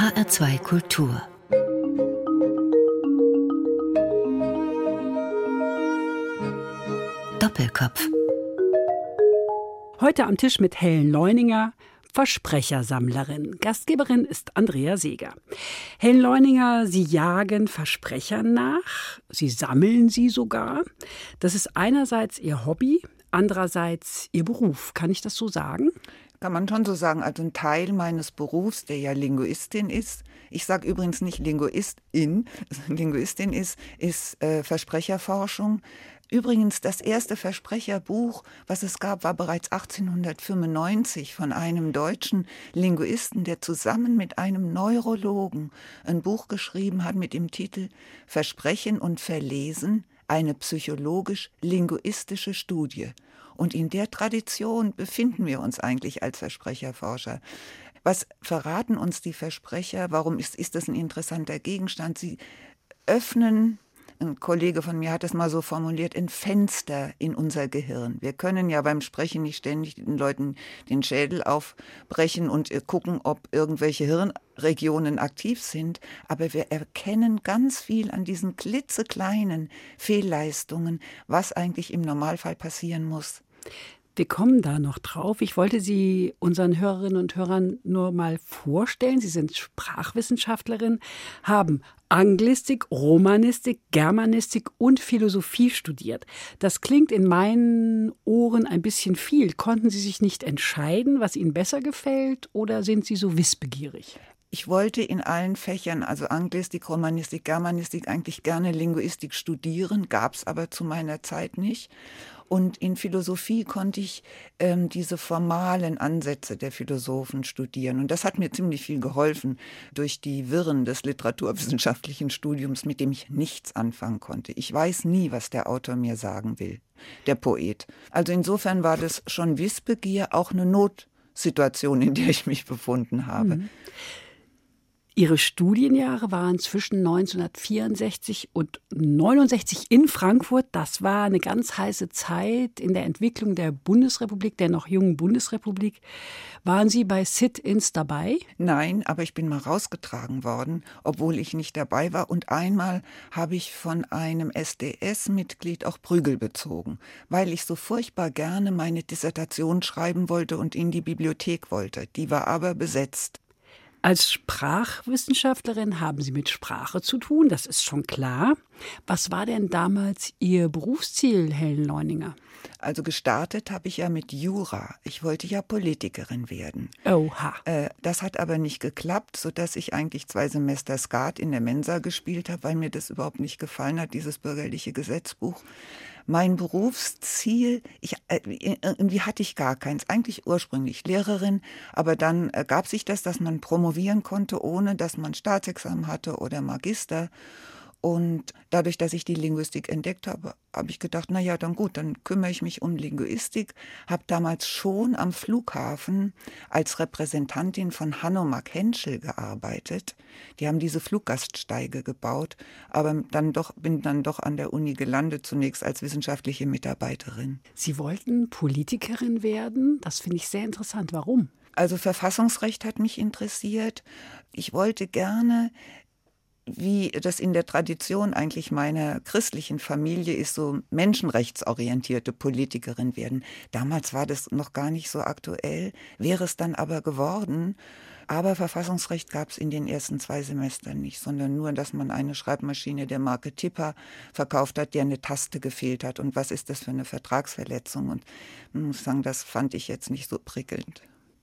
HR2 Kultur Doppelkopf Heute am Tisch mit Helen Leuninger, Versprechersammlerin. Gastgeberin ist Andrea Seeger. Helen Leuninger, Sie jagen Versprechern nach, Sie sammeln sie sogar. Das ist einerseits Ihr Hobby, andererseits Ihr Beruf. Kann ich das so sagen? Kann man schon so sagen, also ein Teil meines Berufs, der ja Linguistin ist. Ich sage übrigens nicht Linguistin, Linguistin ist, ist äh, Versprecherforschung. Übrigens, das erste Versprecherbuch, was es gab, war bereits 1895 von einem deutschen Linguisten, der zusammen mit einem Neurologen ein Buch geschrieben hat mit dem Titel Versprechen und Verlesen, eine psychologisch-linguistische Studie. Und in der Tradition befinden wir uns eigentlich als Versprecherforscher. Was verraten uns die Versprecher? Warum ist, ist das ein interessanter Gegenstand? Sie öffnen ein Kollege von mir hat es mal so formuliert, ein Fenster in unser Gehirn. Wir können ja beim Sprechen nicht ständig den Leuten den Schädel aufbrechen und äh, gucken, ob irgendwelche Hirnregionen aktiv sind, aber wir erkennen ganz viel an diesen klitzekleinen Fehlleistungen, was eigentlich im Normalfall passieren muss. Wir kommen da noch drauf. Ich wollte Sie unseren Hörerinnen und Hörern nur mal vorstellen. Sie sind Sprachwissenschaftlerin, haben Anglistik, Romanistik, Germanistik und Philosophie studiert. Das klingt in meinen Ohren ein bisschen viel. Konnten Sie sich nicht entscheiden, was Ihnen besser gefällt, oder sind Sie so wissbegierig? Ich wollte in allen Fächern, also Anglistik, Romanistik, Germanistik, eigentlich gerne Linguistik studieren, gab es aber zu meiner Zeit nicht. Und in Philosophie konnte ich ähm, diese formalen Ansätze der Philosophen studieren. Und das hat mir ziemlich viel geholfen durch die Wirren des literaturwissenschaftlichen Studiums, mit dem ich nichts anfangen konnte. Ich weiß nie, was der Autor mir sagen will, der Poet. Also insofern war das schon Wissbegier auch eine Notsituation, in der ich mich befunden habe. Mhm. Ihre Studienjahre waren zwischen 1964 und 69 in Frankfurt. Das war eine ganz heiße Zeit in der Entwicklung der Bundesrepublik, der noch jungen Bundesrepublik. Waren Sie bei Sit-ins dabei? Nein, aber ich bin mal rausgetragen worden, obwohl ich nicht dabei war. Und einmal habe ich von einem SDS-Mitglied auch Prügel bezogen, weil ich so furchtbar gerne meine Dissertation schreiben wollte und in die Bibliothek wollte. Die war aber besetzt. Als Sprachwissenschaftlerin haben Sie mit Sprache zu tun, das ist schon klar. Was war denn damals Ihr Berufsziel, Helen Leuninger? Also gestartet habe ich ja mit Jura. Ich wollte ja Politikerin werden. Oha. Äh, das hat aber nicht geklappt, sodass ich eigentlich zwei Semester Skat in der Mensa gespielt habe, weil mir das überhaupt nicht gefallen hat, dieses bürgerliche Gesetzbuch mein Berufsziel, ich, äh, irgendwie hatte ich gar keins. Eigentlich ursprünglich Lehrerin, aber dann ergab sich das, dass man promovieren konnte, ohne dass man Staatsexamen hatte oder Magister. Und dadurch, dass ich die Linguistik entdeckt habe, habe ich gedacht, na ja, dann gut, dann kümmere ich mich um Linguistik. Habe damals schon am Flughafen als Repräsentantin von Hanomag Henschel gearbeitet. Die haben diese Fluggaststeige gebaut, aber dann doch bin dann doch an der Uni gelandet zunächst als wissenschaftliche Mitarbeiterin. Sie wollten Politikerin werden? Das finde ich sehr interessant. Warum? Also Verfassungsrecht hat mich interessiert. Ich wollte gerne wie das in der Tradition eigentlich meiner christlichen Familie ist, so menschenrechtsorientierte Politikerin werden. Damals war das noch gar nicht so aktuell, wäre es dann aber geworden. Aber Verfassungsrecht gab es in den ersten zwei Semestern nicht, sondern nur, dass man eine Schreibmaschine der Marke Tipper verkauft hat, der eine Taste gefehlt hat. Und was ist das für eine Vertragsverletzung? Und man muss sagen, das fand ich jetzt nicht so prickelnd.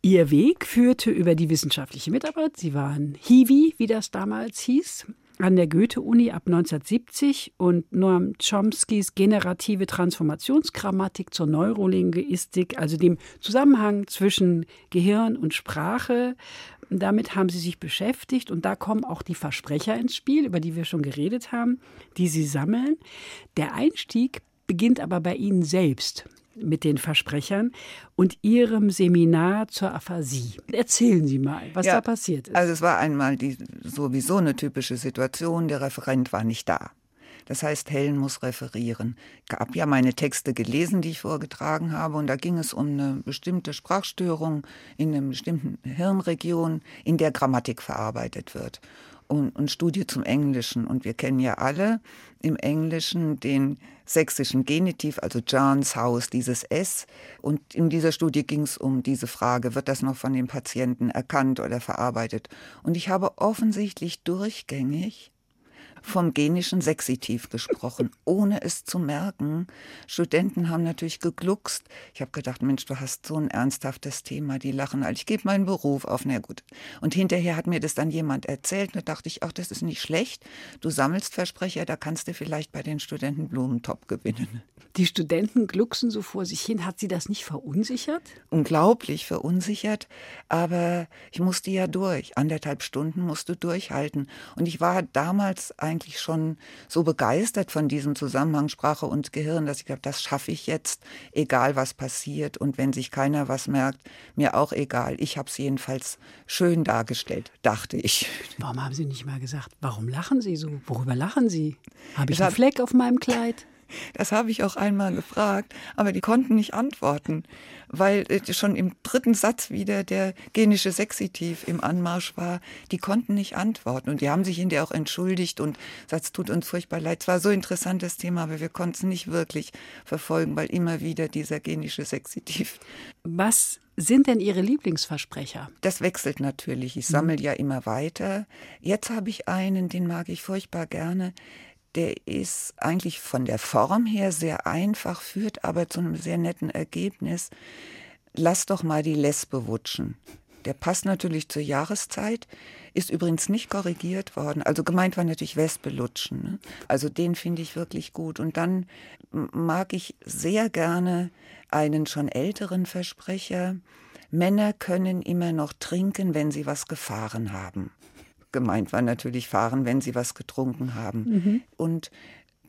Ihr Weg führte über die wissenschaftliche Mitarbeit. Sie waren Hiwi, wie das damals hieß, an der Goethe-Uni ab 1970 und Noam Chomskys generative Transformationsgrammatik zur Neurolinguistik, also dem Zusammenhang zwischen Gehirn und Sprache. Damit haben sie sich beschäftigt und da kommen auch die Versprecher ins Spiel, über die wir schon geredet haben, die sie sammeln. Der Einstieg beginnt aber bei Ihnen selbst mit den Versprechern und Ihrem Seminar zur Aphasie. Erzählen Sie mal, was ja, da passiert ist. Also es war einmal die, sowieso eine typische Situation, der Referent war nicht da. Das heißt, Helen muss referieren. Ich habe ja meine Texte gelesen, die ich vorgetragen habe, und da ging es um eine bestimmte Sprachstörung in einer bestimmten Hirnregion, in der Grammatik verarbeitet wird und, und Studie zum Englischen. Und wir kennen ja alle im Englischen den sächsischen Genitiv, also Johns Haus, dieses S. Und in dieser Studie ging es um diese Frage, wird das noch von den Patienten erkannt oder verarbeitet? Und ich habe offensichtlich durchgängig vom genischen Sexitiv gesprochen, ohne es zu merken. Studenten haben natürlich gegluckst. Ich habe gedacht, Mensch, du hast so ein ernsthaftes Thema, die lachen all. Ich gebe meinen Beruf auf, na gut. Und hinterher hat mir das dann jemand erzählt, da dachte ich, ach, das ist nicht schlecht. Du sammelst Versprecher, da kannst du vielleicht bei den Studenten Blumentop gewinnen. Die Studenten glucksen so vor sich hin. Hat sie das nicht verunsichert? Unglaublich verunsichert, aber ich musste ja durch. Anderthalb Stunden musste durchhalten. Und ich war damals eigentlich schon so begeistert von diesem Zusammenhang Sprache und Gehirn, dass ich glaube, das schaffe ich jetzt, egal was passiert. Und wenn sich keiner was merkt, mir auch egal. Ich habe es jedenfalls schön dargestellt, dachte ich. Warum haben Sie nicht mal gesagt, warum lachen Sie so? Worüber lachen Sie? Habe ich einen Fleck auf meinem Kleid? Das habe ich auch einmal gefragt, aber die konnten nicht antworten, weil äh, schon im dritten Satz wieder der genische Sexitiv im Anmarsch war. Die konnten nicht antworten und die haben sich hinterher auch entschuldigt und Satz tut uns furchtbar leid. Es war so ein interessantes Thema, aber wir konnten es nicht wirklich verfolgen, weil immer wieder dieser genische Sexitiv. Was sind denn Ihre Lieblingsversprecher? Das wechselt natürlich. Ich sammle mhm. ja immer weiter. Jetzt habe ich einen, den mag ich furchtbar gerne der ist eigentlich von der Form her sehr einfach, führt aber zu einem sehr netten Ergebnis. Lass doch mal die Lesbe wutschen. Der passt natürlich zur Jahreszeit, ist übrigens nicht korrigiert worden. Also gemeint war natürlich Wespe lutschen. Ne? Also den finde ich wirklich gut. Und dann mag ich sehr gerne einen schon älteren Versprecher. Männer können immer noch trinken, wenn sie was gefahren haben gemeint war natürlich fahren, wenn sie was getrunken haben. Mhm. Und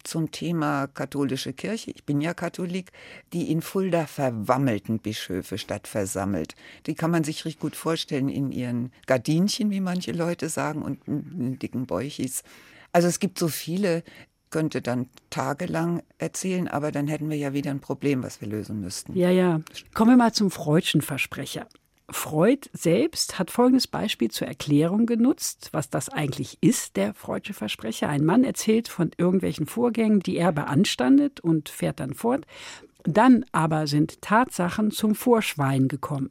zum Thema katholische Kirche, ich bin ja Katholik, die in Fulda verwammelten Bischöfe statt versammelt. Die kann man sich richtig gut vorstellen in ihren Gardinchen, wie manche Leute sagen, und in dicken Bäuchis. Also es gibt so viele, könnte dann tagelang erzählen, aber dann hätten wir ja wieder ein Problem, was wir lösen müssten. Ja, ja. Kommen wir mal zum Freudschen Versprecher. Freud selbst hat folgendes Beispiel zur Erklärung genutzt, was das eigentlich ist, der Freudsche Versprecher. Ein Mann erzählt von irgendwelchen Vorgängen, die er beanstandet und fährt dann fort. Dann aber sind Tatsachen zum Vorschwein gekommen.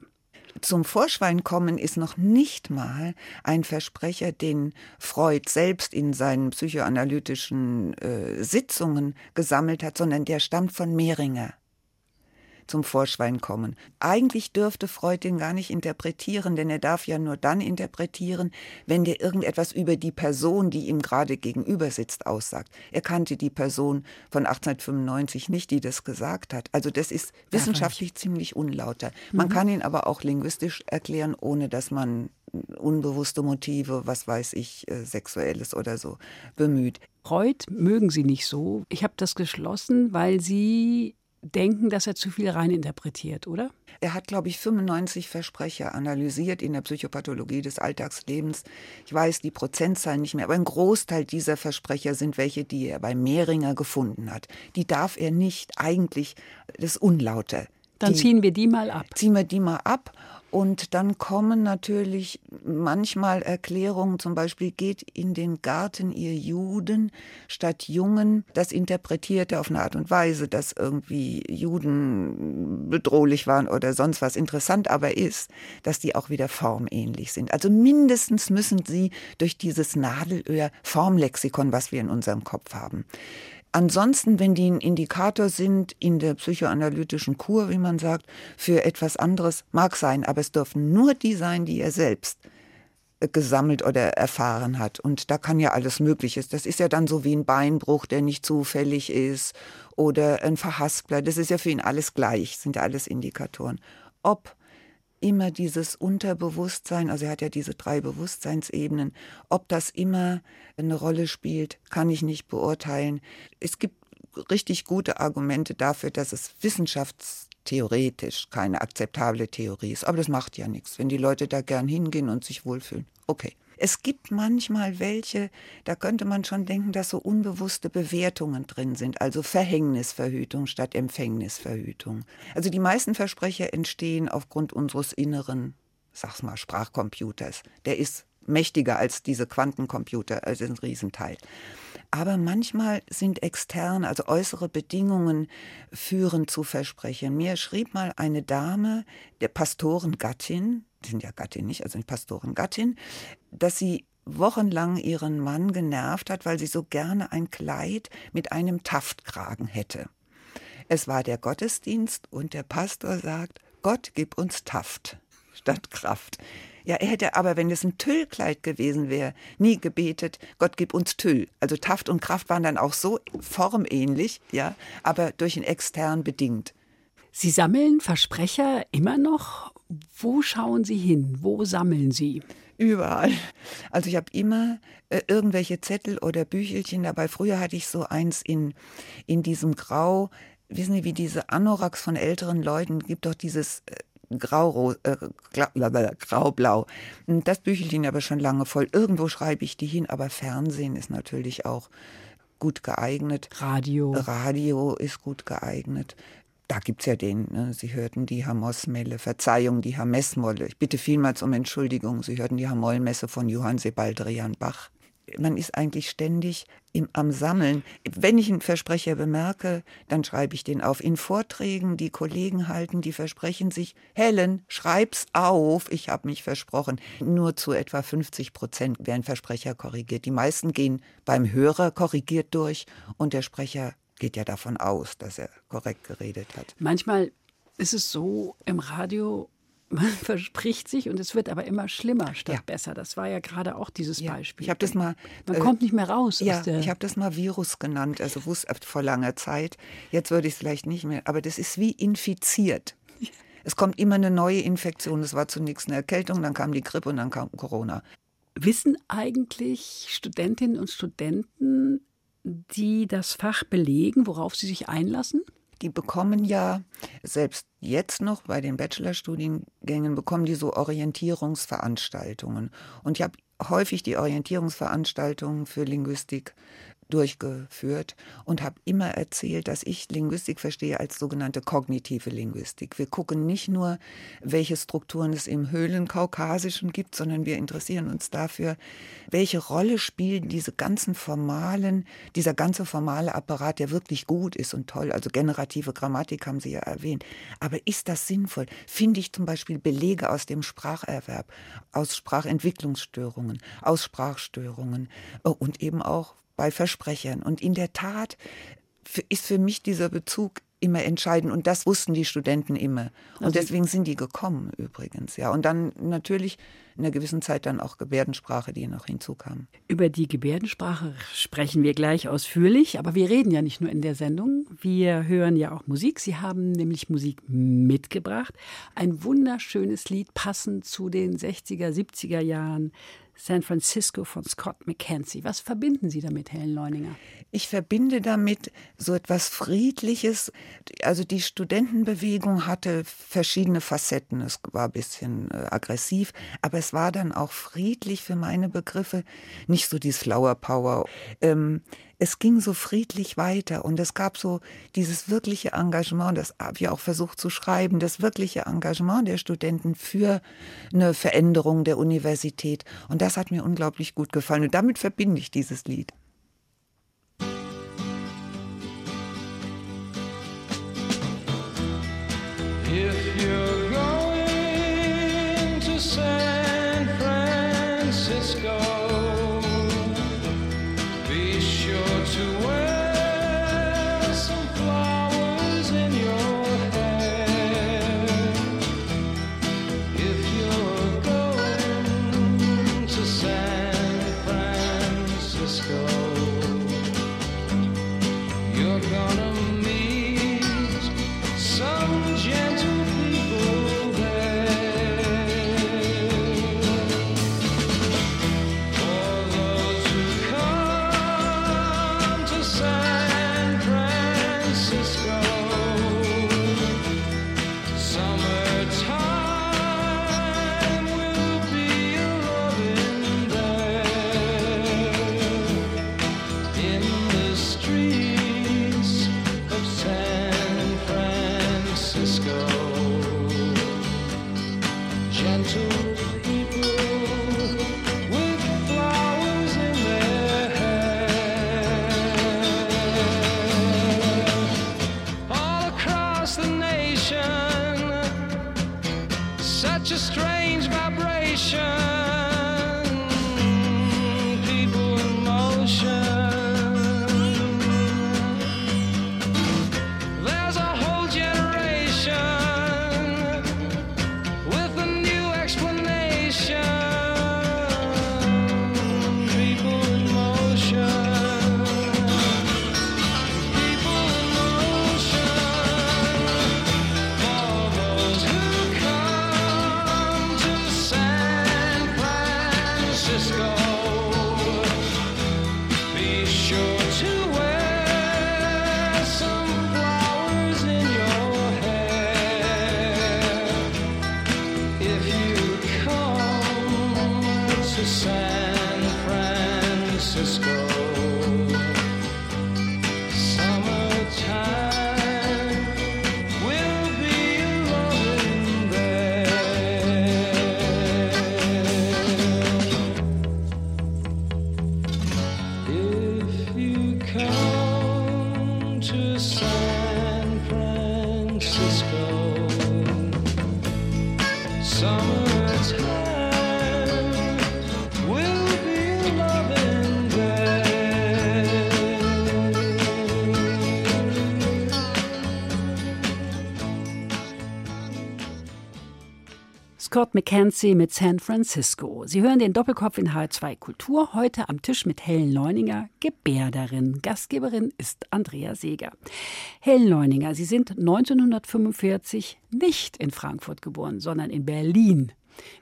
Zum Vorschwein kommen ist noch nicht mal ein Versprecher, den Freud selbst in seinen psychoanalytischen äh, Sitzungen gesammelt hat, sondern der stammt von Mehringer zum Vorschwein kommen. Eigentlich dürfte Freud den gar nicht interpretieren, denn er darf ja nur dann interpretieren, wenn der irgendetwas über die Person, die ihm gerade gegenüber sitzt, aussagt. Er kannte die Person von 1895 nicht, die das gesagt hat. Also das ist wissenschaftlich ziemlich unlauter. Man mhm. kann ihn aber auch linguistisch erklären, ohne dass man unbewusste Motive, was weiß ich, äh, sexuelles oder so bemüht. Freud mögen Sie nicht so. Ich habe das geschlossen, weil Sie denken, dass er zu viel reininterpretiert, oder? Er hat, glaube ich, 95 Versprecher analysiert in der Psychopathologie des Alltagslebens. Ich weiß die Prozentzahlen nicht mehr, aber ein Großteil dieser Versprecher sind welche, die er bei Mehringer gefunden hat. Die darf er nicht eigentlich, das Unlaute. Dann die, ziehen wir die mal ab. Ziehen wir die mal ab und dann kommen natürlich manchmal Erklärungen, zum Beispiel geht in den Garten ihr Juden statt Jungen. Das interpretiert er auf eine Art und Weise, dass irgendwie Juden bedrohlich waren oder sonst was. Interessant aber ist, dass die auch wieder formähnlich sind. Also mindestens müssen sie durch dieses Nadelöhr Formlexikon, was wir in unserem Kopf haben, Ansonsten, wenn die ein Indikator sind in der psychoanalytischen Kur, wie man sagt, für etwas anderes, mag sein, aber es dürfen nur die sein, die er selbst äh, gesammelt oder erfahren hat. Und da kann ja alles Mögliche. Das ist ja dann so wie ein Beinbruch, der nicht zufällig ist oder ein Verhaspler. Das ist ja für ihn alles gleich, sind ja alles Indikatoren. Ob immer dieses Unterbewusstsein, also er hat ja diese drei Bewusstseinsebenen, ob das immer eine Rolle spielt, kann ich nicht beurteilen. Es gibt richtig gute Argumente dafür, dass es wissenschaftstheoretisch keine akzeptable Theorie ist. Aber das macht ja nichts, wenn die Leute da gern hingehen und sich wohlfühlen. Okay. Es gibt manchmal welche, da könnte man schon denken, dass so unbewusste Bewertungen drin sind, also Verhängnisverhütung statt Empfängnisverhütung. Also die meisten Versprecher entstehen aufgrund unseres inneren, sag's mal, Sprachcomputers. Der ist mächtiger als diese Quantencomputer, also ein Riesenteil. Aber manchmal sind externe, also äußere Bedingungen führen zu Versprechen. Mir schrieb mal eine Dame, der Pastorengattin, sind ja Gattin nicht, also nicht Pastorengattin, dass sie wochenlang ihren Mann genervt hat, weil sie so gerne ein Kleid mit einem Taftkragen hätte. Es war der Gottesdienst und der Pastor sagt, Gott gib uns Taft statt Kraft. Ja, er hätte aber, wenn es ein Tüllkleid gewesen wäre, nie gebetet, Gott gib uns Tüll. Also Taft und Kraft waren dann auch so formähnlich, ja, aber durch ein extern bedingt. Sie sammeln Versprecher immer noch. Wo schauen Sie hin? Wo sammeln Sie? Überall. Also ich habe immer äh, irgendwelche Zettel oder Büchelchen dabei. Früher hatte ich so eins in, in diesem Grau. Wissen Sie, wie diese Anoraks von älteren Leuten, gibt doch dieses äh, Grau, äh, graublau. Das Büchelchen aber schon lange voll. Irgendwo schreibe ich die hin, aber Fernsehen ist natürlich auch gut geeignet. Radio. Radio ist gut geeignet. Da gibt es ja den, ne? Sie hörten die Hamosmelle, Verzeihung, die Hamesmolle. Ich bitte vielmals um Entschuldigung. Sie hörten die Hamollmesse von Johann Sebaldrian Bach man ist eigentlich ständig im, am Sammeln. Wenn ich einen Versprecher bemerke, dann schreibe ich den auf. In Vorträgen, die Kollegen halten, die versprechen sich, Helen, schreib's auf, ich habe mich versprochen. Nur zu etwa 50 Prozent werden Versprecher korrigiert. Die meisten gehen beim Hörer korrigiert durch und der Sprecher geht ja davon aus, dass er korrekt geredet hat. Manchmal ist es so im Radio, man verspricht sich und es wird aber immer schlimmer statt ja. besser. Das war ja gerade auch dieses ja. Beispiel. Ich habe das mal. Man äh, kommt nicht mehr raus. Ja, ich habe das mal Virus genannt, also wusste vor langer Zeit. Jetzt würde ich es vielleicht nicht mehr. Aber das ist wie infiziert. Es kommt immer eine neue Infektion. Es war zunächst eine Erkältung, dann kam die Grippe und dann kam Corona. Wissen eigentlich Studentinnen und Studenten, die das Fach belegen, worauf sie sich einlassen? die bekommen ja selbst jetzt noch bei den Bachelorstudiengängen bekommen die so Orientierungsveranstaltungen. Und ich habe häufig die Orientierungsveranstaltungen für Linguistik durchgeführt und habe immer erzählt, dass ich Linguistik verstehe als sogenannte kognitive Linguistik. Wir gucken nicht nur, welche Strukturen es im Höhlenkaukasischen gibt, sondern wir interessieren uns dafür, welche Rolle spielen diese ganzen formalen, dieser ganze formale Apparat, der wirklich gut ist und toll. Also generative Grammatik haben Sie ja erwähnt. Aber ist das sinnvoll? Finde ich zum Beispiel Belege aus dem Spracherwerb, aus Sprachentwicklungsstörungen, aus Sprachstörungen äh, und eben auch bei Versprechern. Und in der Tat ist für mich dieser Bezug immer entscheidend. Und das wussten die Studenten immer. Und also deswegen sind die gekommen übrigens ja. Und dann natürlich in einer gewissen Zeit dann auch Gebärdensprache die noch hinzukam. Über die Gebärdensprache sprechen wir gleich ausführlich. Aber wir reden ja nicht nur in der Sendung. Wir hören ja auch Musik. Sie haben nämlich Musik mitgebracht. Ein wunderschönes Lied passend zu den 60er 70er Jahren San Francisco von Scott McKenzie. Was verbinden Sie damit, Helen Leuninger? Ich verbinde damit so etwas Friedliches. Also die Studentenbewegung hatte verschiedene Facetten. Es war ein bisschen äh, aggressiv, aber es war dann auch friedlich für meine Begriffe. Nicht so die Flower Power. Ähm, es ging so friedlich weiter und es gab so dieses wirkliche Engagement, das habe ich auch versucht zu schreiben, das wirkliche Engagement der Studenten für eine Veränderung der Universität. Und das hat mir unglaublich gut gefallen und damit verbinde ich dieses Lied. Francisco. Scott McKenzie mit San Francisco. Sie hören den Doppelkopf in H2 Kultur. Heute am Tisch mit Helen Leuninger, Gebärderin. Gastgeberin ist Andrea Seeger. Helen Leuninger, Sie sind 1945 nicht in Frankfurt geboren, sondern in Berlin.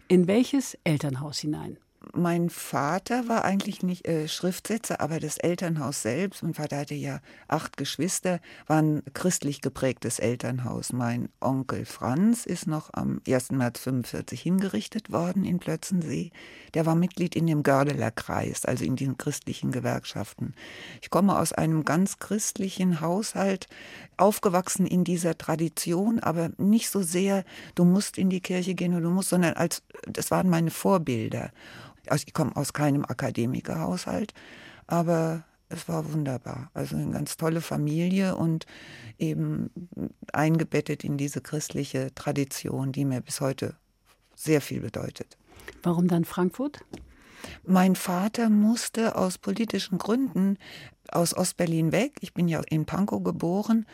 In welches Elternhaus hinein? Mein Vater war eigentlich nicht äh, Schriftsetzer, aber das Elternhaus selbst, mein Vater hatte ja acht Geschwister, war ein christlich geprägtes Elternhaus. Mein Onkel Franz ist noch am 1. März 45 hingerichtet worden in Plötzensee. Der war Mitglied in dem Gördeler Kreis, also in den christlichen Gewerkschaften. Ich komme aus einem ganz christlichen Haushalt, aufgewachsen in dieser Tradition, aber nicht so sehr, du musst in die Kirche gehen oder du musst, sondern als, das waren meine Vorbilder. Also ich komme aus keinem Akademikerhaushalt, aber es war wunderbar. Also eine ganz tolle Familie und eben eingebettet in diese christliche Tradition, die mir bis heute sehr viel bedeutet. Warum dann Frankfurt? Mein Vater musste aus politischen Gründen aus Ostberlin weg. Ich bin ja in Pankow geboren.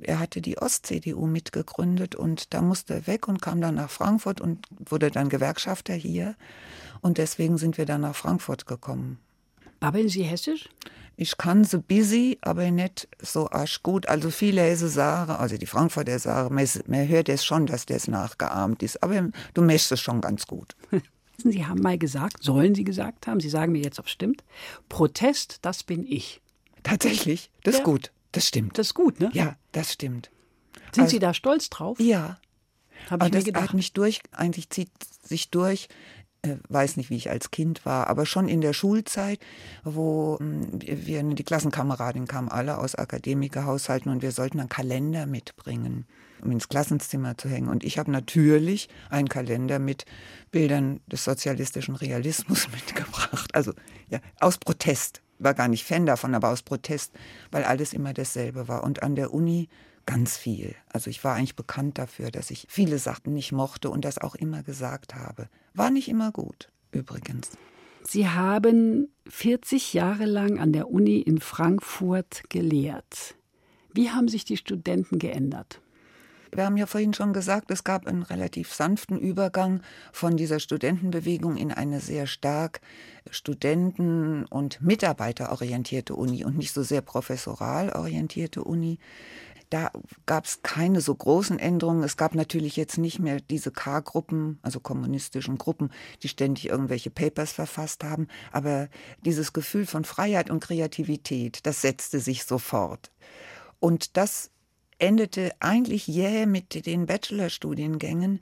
Er hatte die Ost-CDU mitgegründet und da musste er weg und kam dann nach Frankfurt und wurde dann Gewerkschafter hier. Und deswegen sind wir dann nach Frankfurt gekommen. Babbeln Sie Hessisch? Ich kann so busy, aber nicht so arsch gut. Also viele Hesse sagen, also die Frankfurter sagen, man, man hört es schon, dass das nachgeahmt ist. Aber du möchtest es schon ganz gut. Sie haben mal gesagt, sollen Sie gesagt haben, Sie sagen mir jetzt, ob es stimmt, Protest, das bin ich. Tatsächlich? Das ja. ist gut. Das stimmt. Das ist gut, ne? Ja, das stimmt. Sind also, Sie da stolz drauf? Ja. Hab ich das mir gedacht. hat mich durch, eigentlich zieht sich durch äh, weiß nicht, wie ich als Kind war, aber schon in der Schulzeit, wo hm, wir, die Klassenkameradin kamen alle aus Akademikerhaushalten und wir sollten einen Kalender mitbringen, um ins Klassenzimmer zu hängen. Und ich habe natürlich einen Kalender mit Bildern des sozialistischen Realismus mitgebracht. Also ja, aus Protest. War gar nicht Fan davon, aber aus Protest, weil alles immer dasselbe war. Und an der Uni ganz viel. Also ich war eigentlich bekannt dafür, dass ich viele Sachen nicht mochte und das auch immer gesagt habe. War nicht immer gut, übrigens. Sie haben 40 Jahre lang an der Uni in Frankfurt gelehrt. Wie haben sich die Studenten geändert? Wir haben ja vorhin schon gesagt, es gab einen relativ sanften Übergang von dieser Studentenbewegung in eine sehr stark studenten- und mitarbeiterorientierte Uni und nicht so sehr professoral orientierte Uni. Da gab es keine so großen Änderungen. Es gab natürlich jetzt nicht mehr diese K-Gruppen, also kommunistischen Gruppen, die ständig irgendwelche Papers verfasst haben. Aber dieses Gefühl von Freiheit und Kreativität, das setzte sich sofort. Und das endete eigentlich jäh mit den Bachelorstudiengängen,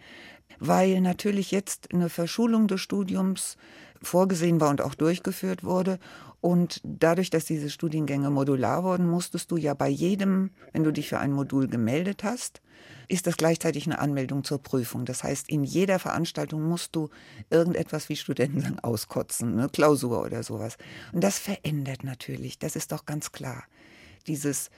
weil natürlich jetzt eine Verschulung des Studiums vorgesehen war und auch durchgeführt wurde. Und dadurch, dass diese Studiengänge modular wurden, musstest du ja bei jedem, wenn du dich für ein Modul gemeldet hast, ist das gleichzeitig eine Anmeldung zur Prüfung. Das heißt, in jeder Veranstaltung musst du irgendetwas, wie Studenten sagen, auskotzen, eine Klausur oder sowas. Und das verändert natürlich, das ist doch ganz klar. Dieses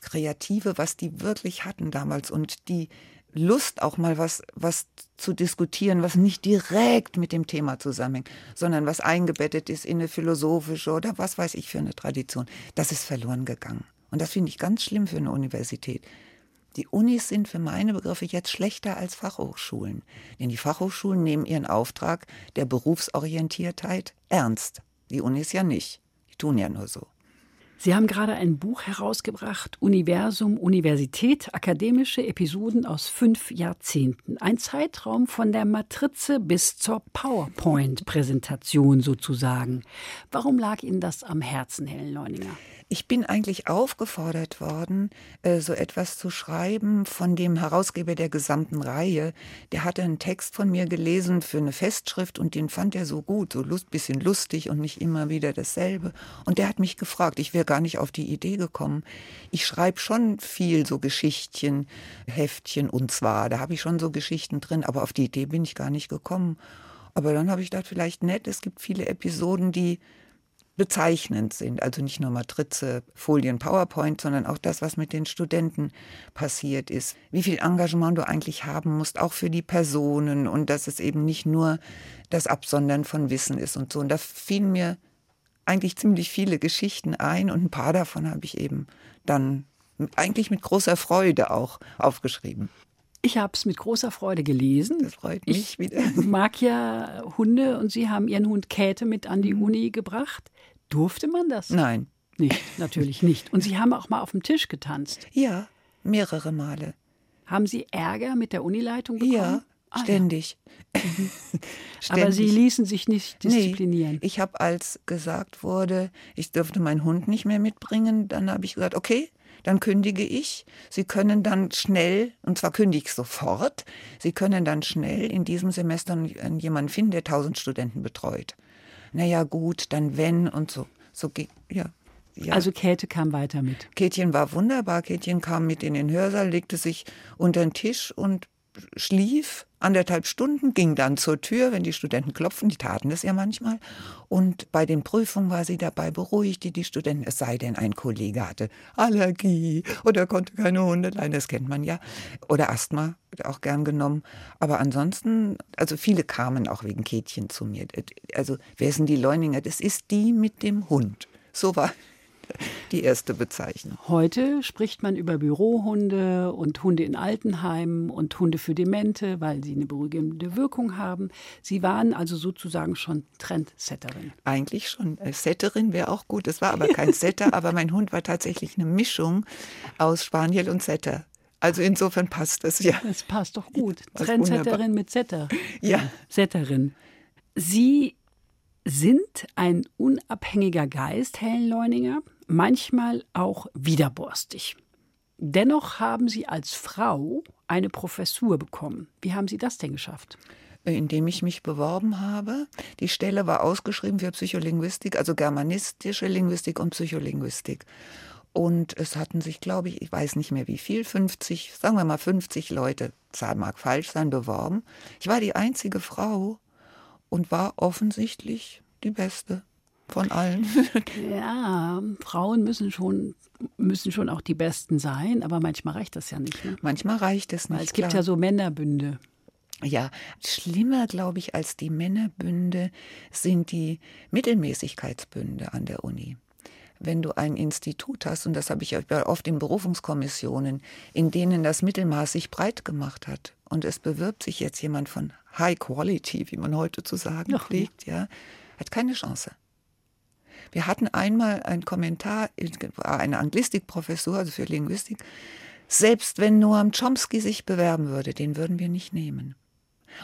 Kreative, was die wirklich hatten damals und die Lust auch mal was, was zu diskutieren, was nicht direkt mit dem Thema zusammenhängt, sondern was eingebettet ist in eine philosophische oder was weiß ich für eine Tradition. Das ist verloren gegangen. Und das finde ich ganz schlimm für eine Universität. Die Unis sind für meine Begriffe jetzt schlechter als Fachhochschulen. Denn die Fachhochschulen nehmen ihren Auftrag der Berufsorientiertheit ernst. Die Unis ja nicht. Die tun ja nur so. Sie haben gerade ein Buch herausgebracht, Universum, Universität, akademische Episoden aus fünf Jahrzehnten. Ein Zeitraum von der Matrize bis zur PowerPoint-Präsentation sozusagen. Warum lag Ihnen das am Herzen, Helen Leuninger? Ich bin eigentlich aufgefordert worden, äh, so etwas zu schreiben von dem Herausgeber der gesamten Reihe. Der hatte einen Text von mir gelesen für eine Festschrift und den fand er so gut, so lust, bisschen lustig und nicht immer wieder dasselbe. Und der hat mich gefragt, ich wäre gar nicht auf die Idee gekommen. Ich schreibe schon viel so Geschichtchen, Heftchen und zwar, da habe ich schon so Geschichten drin, aber auf die Idee bin ich gar nicht gekommen. Aber dann habe ich gedacht, vielleicht nett, es gibt viele Episoden, die bezeichnend sind. Also nicht nur Matrize, Folien, PowerPoint, sondern auch das, was mit den Studenten passiert ist. Wie viel Engagement du eigentlich haben musst, auch für die Personen und dass es eben nicht nur das Absondern von Wissen ist und so. Und da fielen mir eigentlich ziemlich viele Geschichten ein und ein paar davon habe ich eben dann eigentlich mit großer Freude auch aufgeschrieben. Ich habe es mit großer Freude gelesen. Das freut mich ich wieder. mag ja Hunde und Sie haben Ihren Hund Käthe mit an die mhm. Uni gebracht. Durfte man das? Nein. Nicht, natürlich nicht. Und Sie haben auch mal auf dem Tisch getanzt. Ja, mehrere Male. Haben Sie Ärger mit der Unileitung bekommen? Ja, ah, ständig. Ja. Mhm. ständig. Aber Sie ließen sich nicht disziplinieren. Nee, ich habe, als gesagt wurde, ich dürfte meinen Hund nicht mehr mitbringen, dann habe ich gesagt, okay, dann kündige ich. Sie können dann schnell, und zwar kündige ich sofort, Sie können dann schnell in diesem Semester jemanden finden, der 1000 Studenten betreut. Naja, gut, dann wenn und so. So ja. Ja. Also Käthe kam weiter mit. Kätchen war wunderbar. Kätchen kam mit in den Hörsaal, legte sich unter den Tisch und schlief anderthalb Stunden, ging dann zur Tür, wenn die Studenten klopfen, die taten das ja manchmal. Und bei den Prüfungen war sie dabei, beruhigte die Studenten, es sei denn, ein Kollege hatte Allergie oder konnte keine Hunde leihen, das kennt man ja. Oder Asthma, wird auch gern genommen. Aber ansonsten, also viele kamen auch wegen Kätchen zu mir. Also, wer sind die Leuninger? Das ist die mit dem Hund. So war die erste Bezeichnung. Heute spricht man über Bürohunde und Hunde in Altenheimen und Hunde für Demente, weil sie eine beruhigende Wirkung haben. Sie waren also sozusagen schon Trendsetterin. Eigentlich schon. Äh, Setterin wäre auch gut. Es war aber kein Setter, aber mein Hund war tatsächlich eine Mischung aus Spaniel und Setter. Also insofern passt das ja. Das passt doch gut. Trendsetterin mit Setter. Ja. Setterin. Sie sind ein unabhängiger Geist, Helen Leuninger manchmal auch widerborstig. Dennoch haben Sie als Frau eine Professur bekommen. Wie haben Sie das denn geschafft? indem ich mich beworben habe. Die Stelle war ausgeschrieben für Psycholinguistik, also germanistische Linguistik und Psycholinguistik. Und es hatten sich, glaube ich, ich weiß nicht mehr wie viel, 50, sagen wir mal 50 Leute, Zahl mag falsch sein, beworben. Ich war die einzige Frau und war offensichtlich die Beste von allen. Ja, Frauen müssen schon müssen schon auch die Besten sein, aber manchmal reicht das ja nicht. Ne? Manchmal reicht es nicht. Weil es gibt ja so Männerbünde. Ja, schlimmer, glaube ich, als die Männerbünde sind die Mittelmäßigkeitsbünde an der Uni. Wenn du ein Institut hast, und das habe ich ja oft in Berufungskommissionen, in denen das Mittelmaß sich breit gemacht hat, und es bewirbt sich jetzt jemand von High Quality, wie man heute zu sagen pflegt, ja, hat keine Chance. Wir hatten einmal einen Kommentar, eine Anglistikprofessur, also für Linguistik, selbst wenn Noam Chomsky sich bewerben würde, den würden wir nicht nehmen.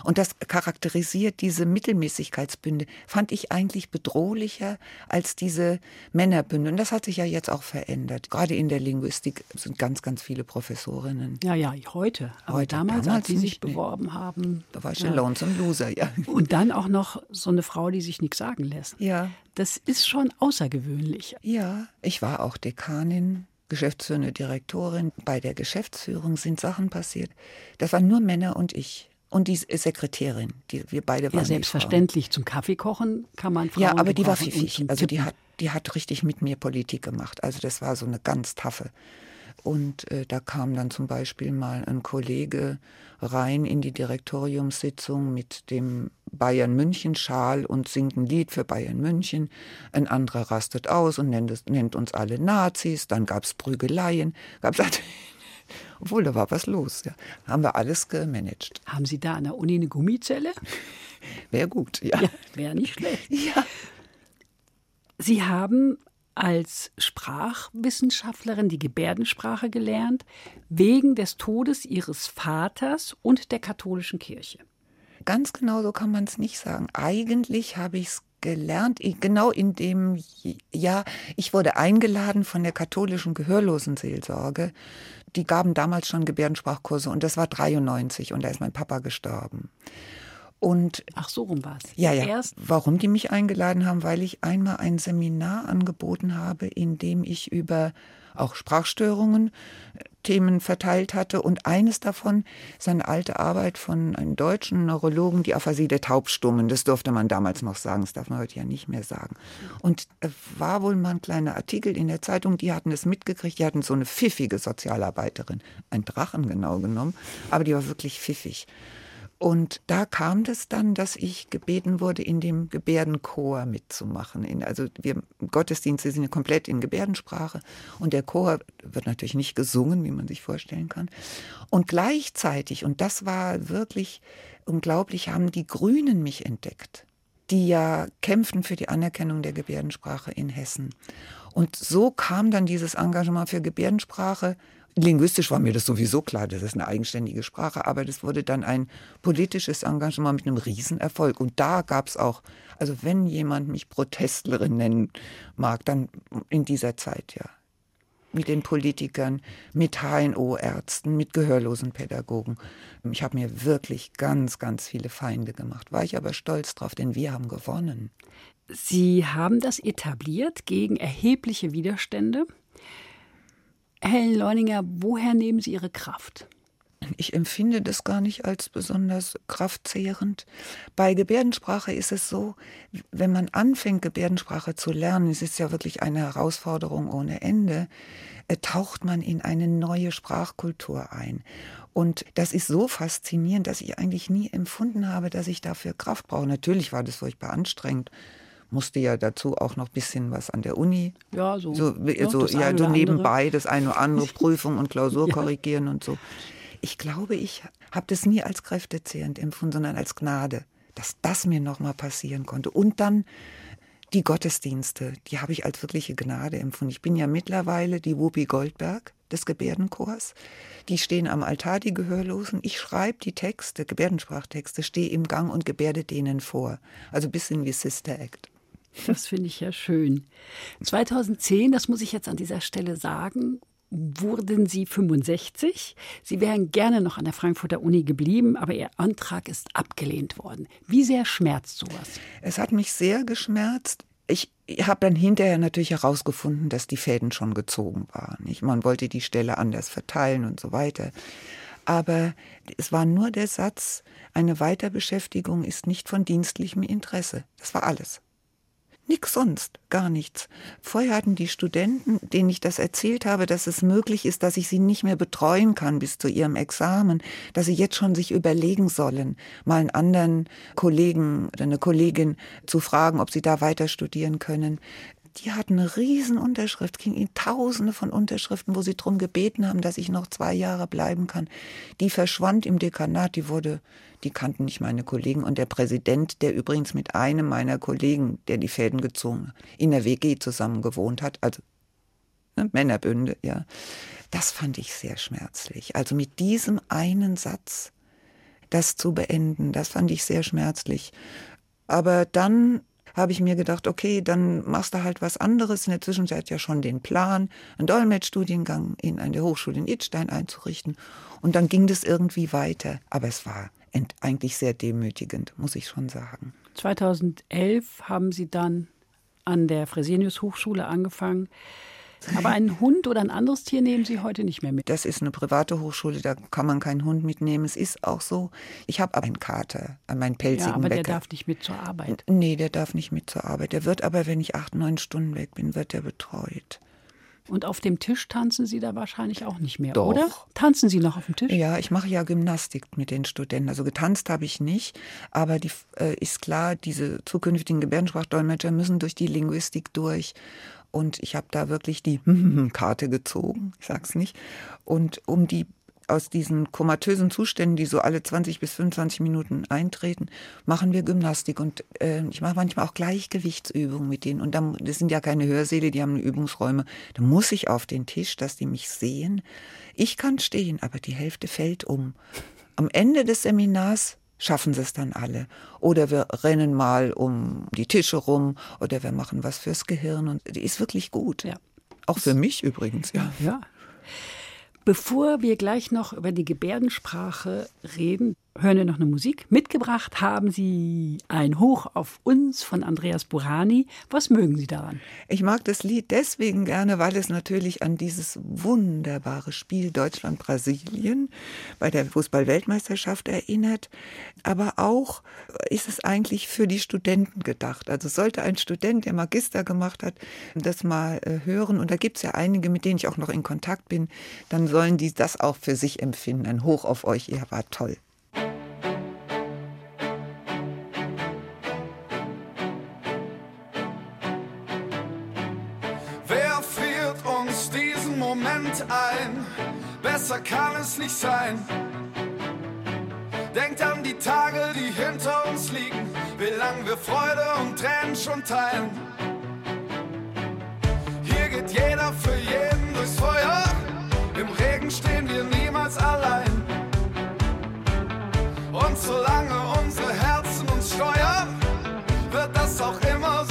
Und das charakterisiert diese Mittelmäßigkeitsbünde, fand ich eigentlich bedrohlicher als diese Männerbünde. Und das hat sich ja jetzt auch verändert. Gerade in der Linguistik sind ganz, ganz viele Professorinnen. Ja, ja, heute. Aber heute, damals, damals als sie sich beworben nee. haben. Da war ich ja. Lonesome Loser, ja. Und dann auch noch so eine Frau, die sich nichts sagen lässt. Ja. Das ist schon außergewöhnlich. Ja, ich war auch Dekanin geschäftsführende Direktorin. Bei der Geschäftsführung sind Sachen passiert. Das waren nur Männer und ich und die Sekretärin. Die, wir beide waren. Ja, selbstverständlich. Zum Kaffee kochen kann man Frauen Ja, aber die war pfiffig. Also die hat, die hat richtig mit mir Politik gemacht. Also das war so eine ganz taffe. Und äh, da kam dann zum Beispiel mal ein Kollege rein in die Direktoriumssitzung mit dem Bayern München Schal und singt ein Lied für Bayern München. Ein anderer rastet aus und nennt, nennt uns alle Nazis. Dann gab es Prügeleien. Gab's obwohl, da war was los. Ja. Haben wir alles gemanagt. Haben Sie da an der Uni eine Gummizelle? Wäre gut, ja. ja Wäre nicht schlecht. Ja. Sie haben als Sprachwissenschaftlerin die Gebärdensprache gelernt, wegen des Todes ihres Vaters und der katholischen Kirche. Ganz genau so kann man es nicht sagen. Eigentlich habe ich es gelernt, genau in dem Jahr. Ich wurde eingeladen von der katholischen Gehörlosenseelsorge. Die gaben damals schon Gebärdensprachkurse und das war 93 und da ist mein Papa gestorben. Und Ach so rum war es. Ja, ja. Erst Warum die mich eingeladen haben, weil ich einmal ein Seminar angeboten habe, in dem ich über auch Sprachstörungen äh, Themen verteilt hatte und eines davon ist eine alte Arbeit von einem deutschen Neurologen, die Aphasie der Taubstummen. Das durfte man damals noch sagen, das darf man heute ja nicht mehr sagen. Und es war wohl mal ein kleiner Artikel in der Zeitung, die hatten es mitgekriegt, die hatten so eine pfiffige Sozialarbeiterin, ein Drachen genau genommen, aber die war wirklich pfiffig. Und da kam das dann, dass ich gebeten wurde, in dem Gebärdenchor mitzumachen. In, also wir Gottesdienste sind komplett in Gebärdensprache und der Chor wird natürlich nicht gesungen, wie man sich vorstellen kann. Und gleichzeitig, und das war wirklich unglaublich, haben die Grünen mich entdeckt, die ja kämpften für die Anerkennung der Gebärdensprache in Hessen. Und so kam dann dieses Engagement für Gebärdensprache Linguistisch war mir das sowieso klar, das ist eine eigenständige Sprache, aber das wurde dann ein politisches Engagement mit einem Riesenerfolg. Und da gab es auch, also wenn jemand mich Protestlerin nennen mag, dann in dieser Zeit, ja. Mit den Politikern, mit HNO-Ärzten, mit gehörlosen Pädagogen. Ich habe mir wirklich ganz, ganz viele Feinde gemacht. War ich aber stolz drauf, denn wir haben gewonnen. Sie haben das etabliert gegen erhebliche Widerstände. Helen Leuninger, woher nehmen Sie Ihre Kraft? Ich empfinde das gar nicht als besonders kraftzehrend. Bei Gebärdensprache ist es so, wenn man anfängt, Gebärdensprache zu lernen, es ist ja wirklich eine Herausforderung ohne Ende, äh, taucht man in eine neue Sprachkultur ein. Und das ist so faszinierend, dass ich eigentlich nie empfunden habe, dass ich dafür Kraft brauche. Natürlich war das furchtbar anstrengend musste ja dazu auch noch ein bisschen was an der Uni. Ja, so. So, ja, so, ja, so nebenbei andere. das eine oder andere Prüfung und Klausur ja. korrigieren und so. Ich glaube, ich habe das nie als kräftezehrend empfunden, sondern als Gnade, dass das mir nochmal passieren konnte. Und dann die Gottesdienste, die habe ich als wirkliche Gnade empfunden. Ich bin ja mittlerweile die Whoopi Goldberg des Gebärdenchors. Die stehen am Altar, die Gehörlosen. Ich schreibe die Texte, Gebärdensprachtexte, stehe im Gang und gebärde denen vor. Also ein bisschen wie Sister Act. Das finde ich ja schön. 2010, das muss ich jetzt an dieser Stelle sagen, wurden Sie 65. Sie wären gerne noch an der Frankfurter Uni geblieben, aber Ihr Antrag ist abgelehnt worden. Wie sehr schmerzt sowas? Es hat mich sehr geschmerzt. Ich habe dann hinterher natürlich herausgefunden, dass die Fäden schon gezogen waren. Man wollte die Stelle anders verteilen und so weiter. Aber es war nur der Satz, eine Weiterbeschäftigung ist nicht von dienstlichem Interesse. Das war alles. Nix sonst, gar nichts. Vorher hatten die Studenten, denen ich das erzählt habe, dass es möglich ist, dass ich sie nicht mehr betreuen kann bis zu ihrem Examen, dass sie jetzt schon sich überlegen sollen, mal einen anderen Kollegen oder eine Kollegin zu fragen, ob sie da weiter studieren können die hatten eine riesen Unterschrift, ging ihnen tausende von Unterschriften, wo sie darum gebeten haben, dass ich noch zwei Jahre bleiben kann. Die verschwand im Dekanat, die wurde, die kannten nicht meine Kollegen. Und der Präsident, der übrigens mit einem meiner Kollegen, der die Fäden gezogen, in der WG zusammen gewohnt hat, also ne, Männerbünde, ja, das fand ich sehr schmerzlich. Also mit diesem einen Satz das zu beenden, das fand ich sehr schmerzlich. Aber dann habe ich mir gedacht, okay, dann machst du halt was anderes. In der Zwischenzeit ja schon den Plan, einen Dolmetschstudiengang in eine Hochschule in Idstein einzurichten. Und dann ging das irgendwie weiter. Aber es war eigentlich sehr demütigend, muss ich schon sagen. 2011 haben Sie dann an der Fresenius Hochschule angefangen, aber einen Hund oder ein anderes Tier nehmen Sie heute nicht mehr mit? Das ist eine private Hochschule, da kann man keinen Hund mitnehmen. Es ist auch so, ich habe einen Kater, meinen pelzigen ja, aber Bäcker. der darf nicht mit zur Arbeit. Nee, der darf nicht mit zur Arbeit. Der wird aber, wenn ich acht, neun Stunden weg bin, wird der betreut. Und auf dem Tisch tanzen Sie da wahrscheinlich auch nicht mehr, Doch. oder? Tanzen Sie noch auf dem Tisch? Ja, ich mache ja Gymnastik mit den Studenten. Also getanzt habe ich nicht, aber die, äh, ist klar, diese zukünftigen Gebärdensprachdolmetscher müssen durch die Linguistik durch. Und ich habe da wirklich die Karte gezogen, ich sag's nicht. Und um die aus diesen komatösen Zuständen, die so alle 20 bis 25 Minuten eintreten, machen wir Gymnastik. Und äh, ich mache manchmal auch Gleichgewichtsübungen mit denen. Und dann, das sind ja keine Hörsäle, die haben Übungsräume. Da muss ich auf den Tisch, dass die mich sehen. Ich kann stehen, aber die Hälfte fällt um. Am Ende des Seminars schaffen sie es dann alle. Oder wir rennen mal um die Tische rum oder wir machen was fürs Gehirn und die ist wirklich gut. Ja. Auch für mich übrigens, ja. Ja. Bevor wir gleich noch über die Gebärdensprache reden, hören wir noch eine Musik. Mitgebracht haben Sie ein Hoch auf uns von Andreas Burani. Was mögen Sie daran? Ich mag das Lied deswegen gerne, weil es natürlich an dieses wunderbare Spiel Deutschland-Brasilien bei der Fußball-Weltmeisterschaft erinnert. Aber auch ist es eigentlich für die Studenten gedacht. Also sollte ein Student, der Magister gemacht hat, das mal äh, hören, und da gibt es ja einige, mit denen ich auch noch in Kontakt bin, dann sollen die das auch für sich empfinden. Ein Hoch auf euch, ihr wart toll. Kann es nicht sein. Denkt an die Tage, die hinter uns liegen, wie lang wir Freude und Tränen schon teilen. Hier geht jeder für jeden durchs Feuer. Im Regen stehen wir niemals allein. Und solange unsere Herzen uns steuern, wird das auch immer so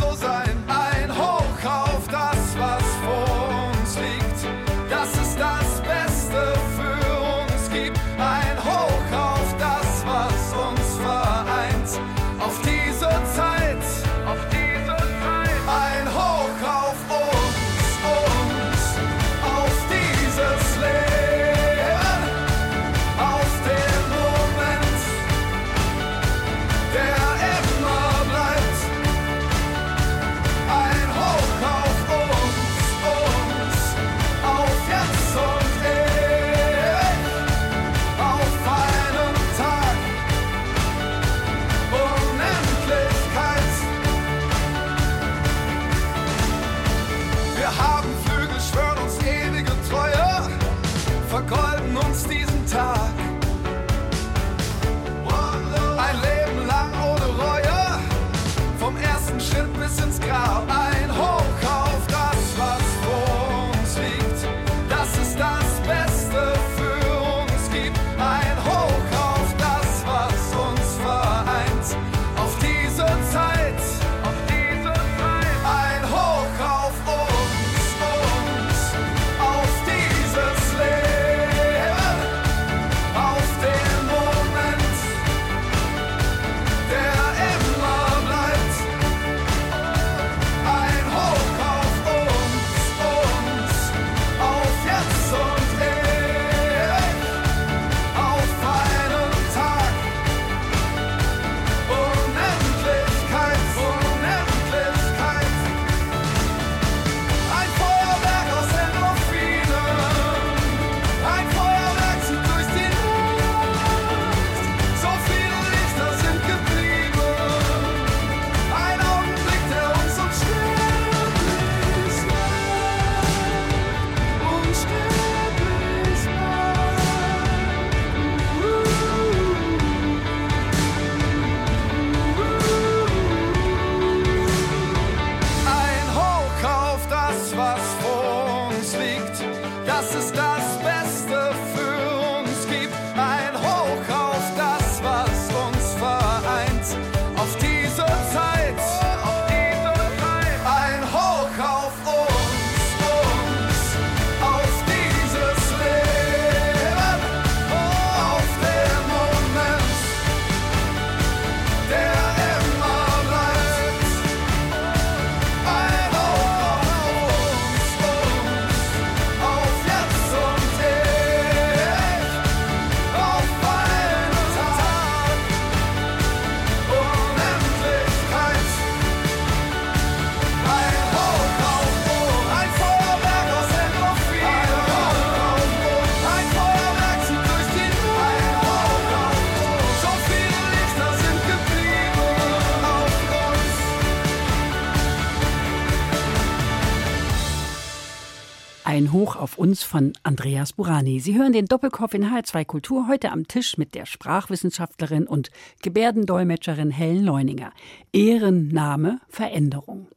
uns von Andreas Burani. Sie hören den Doppelkopf in H2 Kultur heute am Tisch mit der Sprachwissenschaftlerin und Gebärdendolmetscherin Helen Leuninger. Ehrenname Veränderung.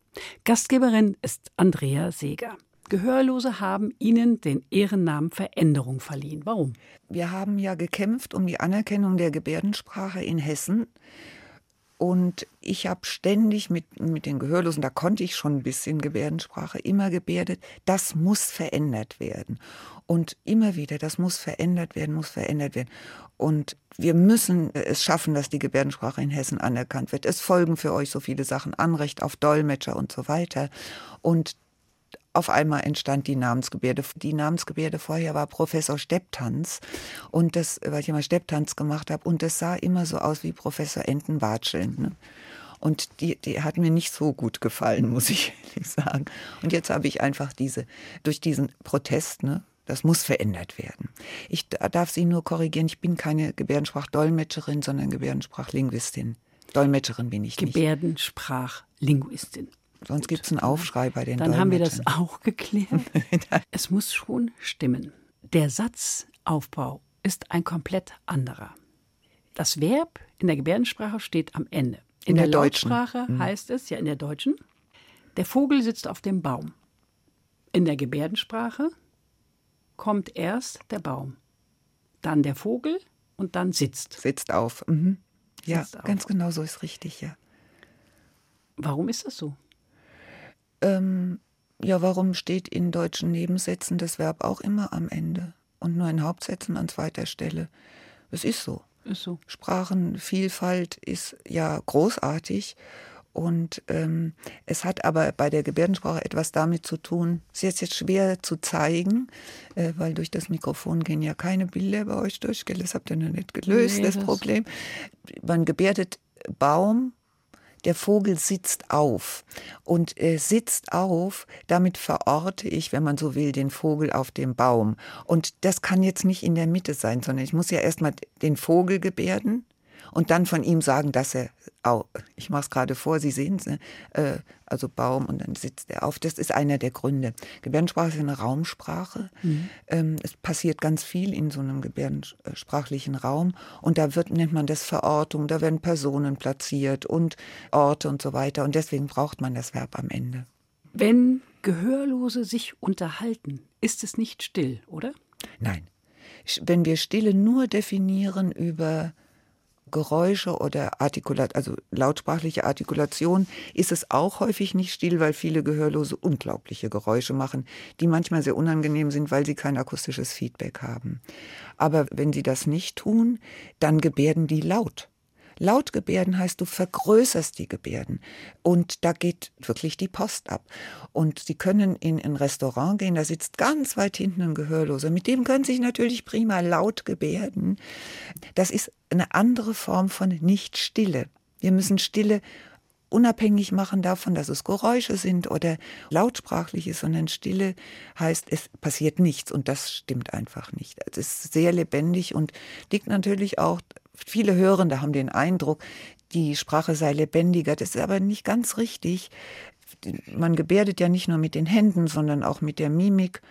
Gastgeberin ist Andrea Seeger. Gehörlose haben Ihnen den Ehrennamen Veränderung verliehen. Warum? Wir haben ja gekämpft um die Anerkennung der Gebärdensprache in Hessen. Und ich habe ständig mit, mit den Gehörlosen, da konnte ich schon ein bisschen Gebärdensprache, immer gebärdet, das muss verändert werden. Und immer wieder, das muss verändert werden, muss verändert werden. Und wir müssen es schaffen, dass die Gebärdensprache in Hessen anerkannt wird. Es folgen für euch so viele Sachen, Anrecht auf Dolmetscher und so weiter. Und auf einmal entstand die Namensgebärde. Die Namensgebärde vorher war Professor Stepptanz und das, weil ich immer Stepptanz gemacht habe und das sah immer so aus wie Professor Entenwatschel. Ne? Und die, die hat mir nicht so gut gefallen, muss ich ehrlich sagen. Und jetzt habe ich einfach diese, durch diesen Protest, ne, das muss verändert werden. Ich darf Sie nur korrigieren, ich bin keine Gebärdensprachdolmetscherin, sondern Gebärdensprachlinguistin. Dolmetscherin bin ich. Gebärdensprachlinguistin. Sonst gibt es einen Aufschrei bei den Dann haben wir das auch geklärt. es muss schon stimmen. Der Satzaufbau ist ein komplett anderer. Das Verb in der Gebärdensprache steht am Ende. In, in der, der Lautsprache mhm. heißt es, ja in der deutschen, der Vogel sitzt auf dem Baum. In der Gebärdensprache kommt erst der Baum, dann der Vogel und dann sitzt. Sitzt auf. Mhm. Ja, sitzt ganz auf. genau so ist richtig, ja. Warum ist das so? Ähm, ja, warum steht in deutschen Nebensätzen das Verb auch immer am Ende und nur in Hauptsätzen an zweiter Stelle? Es ist so. Ist so. Sprachenvielfalt ist ja großartig und ähm, es hat aber bei der Gebärdensprache etwas damit zu tun, es ist jetzt schwer zu zeigen, äh, weil durch das Mikrofon gehen ja keine Bilder bei euch durch, das habt ihr noch nicht gelöst, nee, das, das Problem. Man gebärdet Baum, der Vogel sitzt auf. Und äh, sitzt auf, damit verorte ich, wenn man so will, den Vogel auf dem Baum. Und das kann jetzt nicht in der Mitte sein, sondern ich muss ja erstmal den Vogel gebärden und dann von ihm sagen, dass er, oh, ich mache es gerade vor, Sie sehen es, ne? äh, also Baum und dann sitzt er auf. Das ist einer der Gründe. Gebärdensprache ist eine Raumsprache. Mhm. Ähm, es passiert ganz viel in so einem gebärdensprachlichen Raum und da wird, nennt man das Verortung, da werden Personen platziert und Orte und so weiter und deswegen braucht man das Verb am Ende. Wenn Gehörlose sich unterhalten, ist es nicht still, oder? Nein. Wenn wir Stille nur definieren über Geräusche oder Artikulat, also lautsprachliche Artikulation, ist es auch häufig nicht still, weil viele Gehörlose unglaubliche Geräusche machen, die manchmal sehr unangenehm sind, weil sie kein akustisches Feedback haben. Aber wenn sie das nicht tun, dann gebärden die laut. Lautgebärden heißt, du vergrößerst die Gebärden. Und da geht wirklich die Post ab. Und Sie können in ein Restaurant gehen, da sitzt ganz weit hinten ein Gehörloser. Mit dem können sich natürlich prima laut gebärden. Das ist eine andere Form von Nicht-Stille. Wir müssen Stille unabhängig machen davon, dass es Geräusche sind oder lautsprachlich ist, sondern Stille heißt, es passiert nichts und das stimmt einfach nicht. Es ist sehr lebendig und liegt natürlich auch Viele Hörende haben den Eindruck, die Sprache sei lebendiger. Das ist aber nicht ganz richtig. Man gebärdet ja nicht nur mit den Händen, sondern auch mit der Mimik,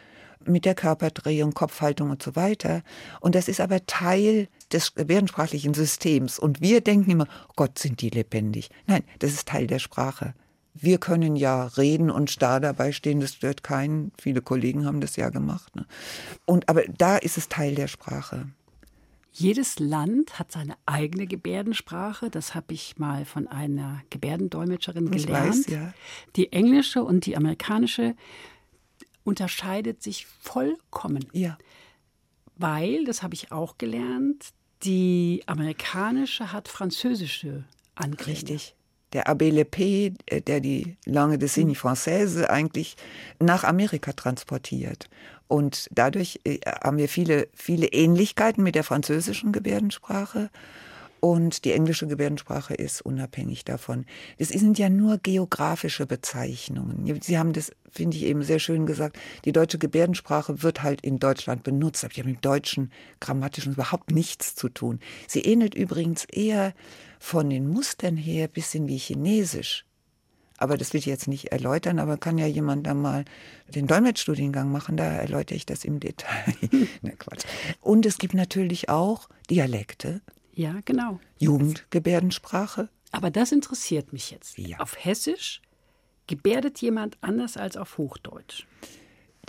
mit der Körperdrehung, Kopfhaltung und so weiter. Und das ist aber Teil des gebärdensprachlichen Systems. Und wir denken immer, oh Gott, sind die lebendig. Nein, das ist Teil der Sprache. Wir können ja reden und starr dabei stehen, das stört keinen. Viele Kollegen haben das ja gemacht. Ne? Und, aber da ist es Teil der Sprache. Jedes Land hat seine eigene Gebärdensprache. Das habe ich mal von einer Gebärdendolmetscherin gelernt. Weiß, ja. Die englische und die amerikanische unterscheidet sich vollkommen. Ja. Weil, das habe ich auch gelernt, die amerikanische hat französische Anklänge. Richtig der Abbé Lepé, äh, der die Langue de Signes. Française eigentlich nach Amerika transportiert. Und dadurch äh, haben wir viele, viele Ähnlichkeiten mit der französischen Gebärdensprache. Und die englische Gebärdensprache ist unabhängig davon. Das sind ja nur geografische Bezeichnungen. Sie haben das, finde ich, eben sehr schön gesagt. Die deutsche Gebärdensprache wird halt in Deutschland benutzt, aber die mit deutschen grammatischen überhaupt nichts zu tun. Sie ähnelt übrigens eher von den Mustern her bisschen wie Chinesisch. Aber das will ich jetzt nicht erläutern, aber kann ja jemand da mal den Dolmetschstudiengang machen, da erläutere ich das im Detail. Na Quatsch. Und es gibt natürlich auch Dialekte. Ja, genau. Jugendgebärdensprache. Aber das interessiert mich jetzt. Ja. Auf Hessisch gebärdet jemand anders als auf Hochdeutsch.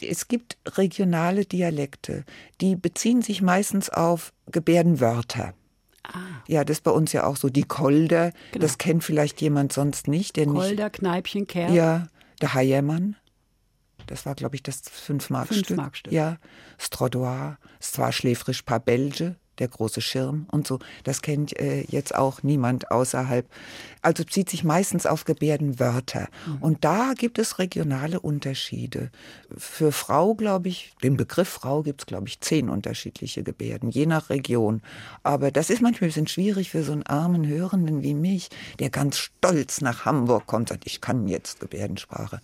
Es gibt regionale Dialekte, die beziehen sich meistens auf Gebärdenwörter. Ah. Ja, das ist bei uns ja auch so. Die Kolder, Genau. das kennt vielleicht jemand sonst nicht. Der Kolder, Kneipchen, nicht Kerl. ja, der Heiermann. Das war, glaube ich, das 5-Mark-Stück. Fünf-Mark-Stück. Ja, Strodoir, es war schläfrisch paar Belge, der große Schirm und so. Das kennt äh, jetzt auch niemand außerhalb. Also bezieht sich meistens auf Gebärdenwörter. Und da gibt es regionale Unterschiede. Für Frau, glaube ich, den Begriff Frau gibt es, glaube ich, zehn unterschiedliche Gebärden, je nach Region. Aber das ist manchmal ein bisschen schwierig für so einen armen Hörenden wie mich, der ganz stolz nach Hamburg kommt und sagt, ich kann jetzt Gebärdensprache.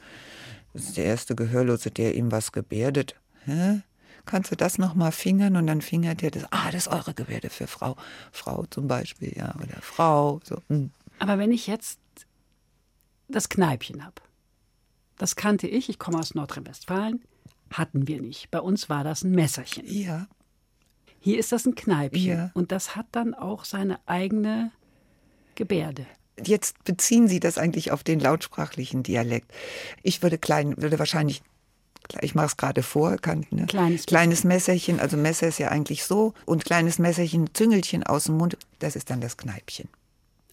Das ist der erste Gehörlose, der ihm was gebärdet. Hä? Kannst du das nochmal fingern? Und dann fingert er das. Ah, das ist eure Gebärde für Frau. Frau zum Beispiel, ja. Oder Frau. So. hm. Aber wenn ich jetzt das Kneipchen habe, das kannte ich, ich komme aus Nordrhein-Westfalen, hatten wir nicht. Bei uns war das ein Messerchen. Ja. Hier ist das ein Kneipchen. Ja. Und das hat dann auch seine eigene Gebärde. Jetzt beziehen Sie das eigentlich auf den lautsprachlichen Dialekt. Ich würde klein, würde wahrscheinlich, ich mache es gerade vor, kann, ne? Kleines kleines Messerchen, also Messer ist ja eigentlich so, und kleines Messerchen, Züngelchen aus dem Mund, das ist dann das Kneipchen.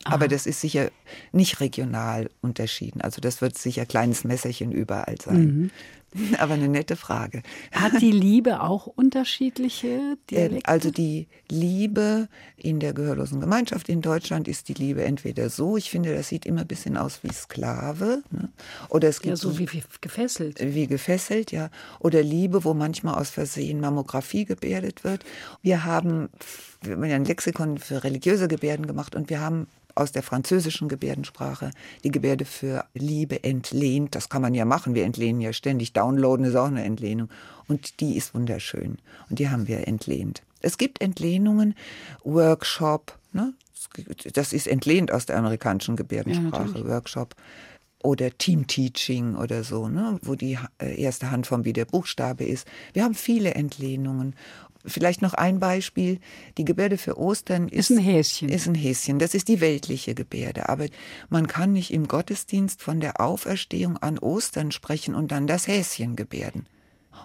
Aber das ist sicher nicht regional unterschieden. Also das wird sicher kleines Messerchen überall sein. Aber eine nette Frage. Hat die Liebe auch unterschiedliche Äh, Dialekte? Also die Liebe in der gehörlosen Gemeinschaft in Deutschland ist die Liebe entweder so, ich finde, das sieht immer ein bisschen aus wie Sklave, ne? oder es gibt ja, so wie wie gefesselt. wie gefesselt, ja, oder Liebe, wo manchmal aus Versehen Mammographie gebärdet wird. Wir haben, wir haben ja ein Lexikon für religiöse Gebärden gemacht und wir haben aus der französischen Gebärdensprache die Gebärde für Liebe entlehnt. Das kann man ja machen. Wir entlehnen ja ständig. Downloaden ist auch eine Entlehnung. Und die ist wunderschön. Und die haben wir entlehnt. Es gibt Entlehnungen, Workshop, ne? das ist entlehnt aus der amerikanischen Gebärdensprache, natürlich. Workshop oder Team-Teaching oder so, ne? wo die äh, erste Handform wie der Buchstabe ist. Wir haben viele Entlehnungen. Vielleicht noch ein Beispiel. Die Gebärde für Ostern ist, Ist ein Häschen. Ist ein Häschen. Das ist die weltliche Gebärde. Aber man kann nicht im Gottesdienst von der Auferstehung an Ostern sprechen und dann das Häschen gebärden.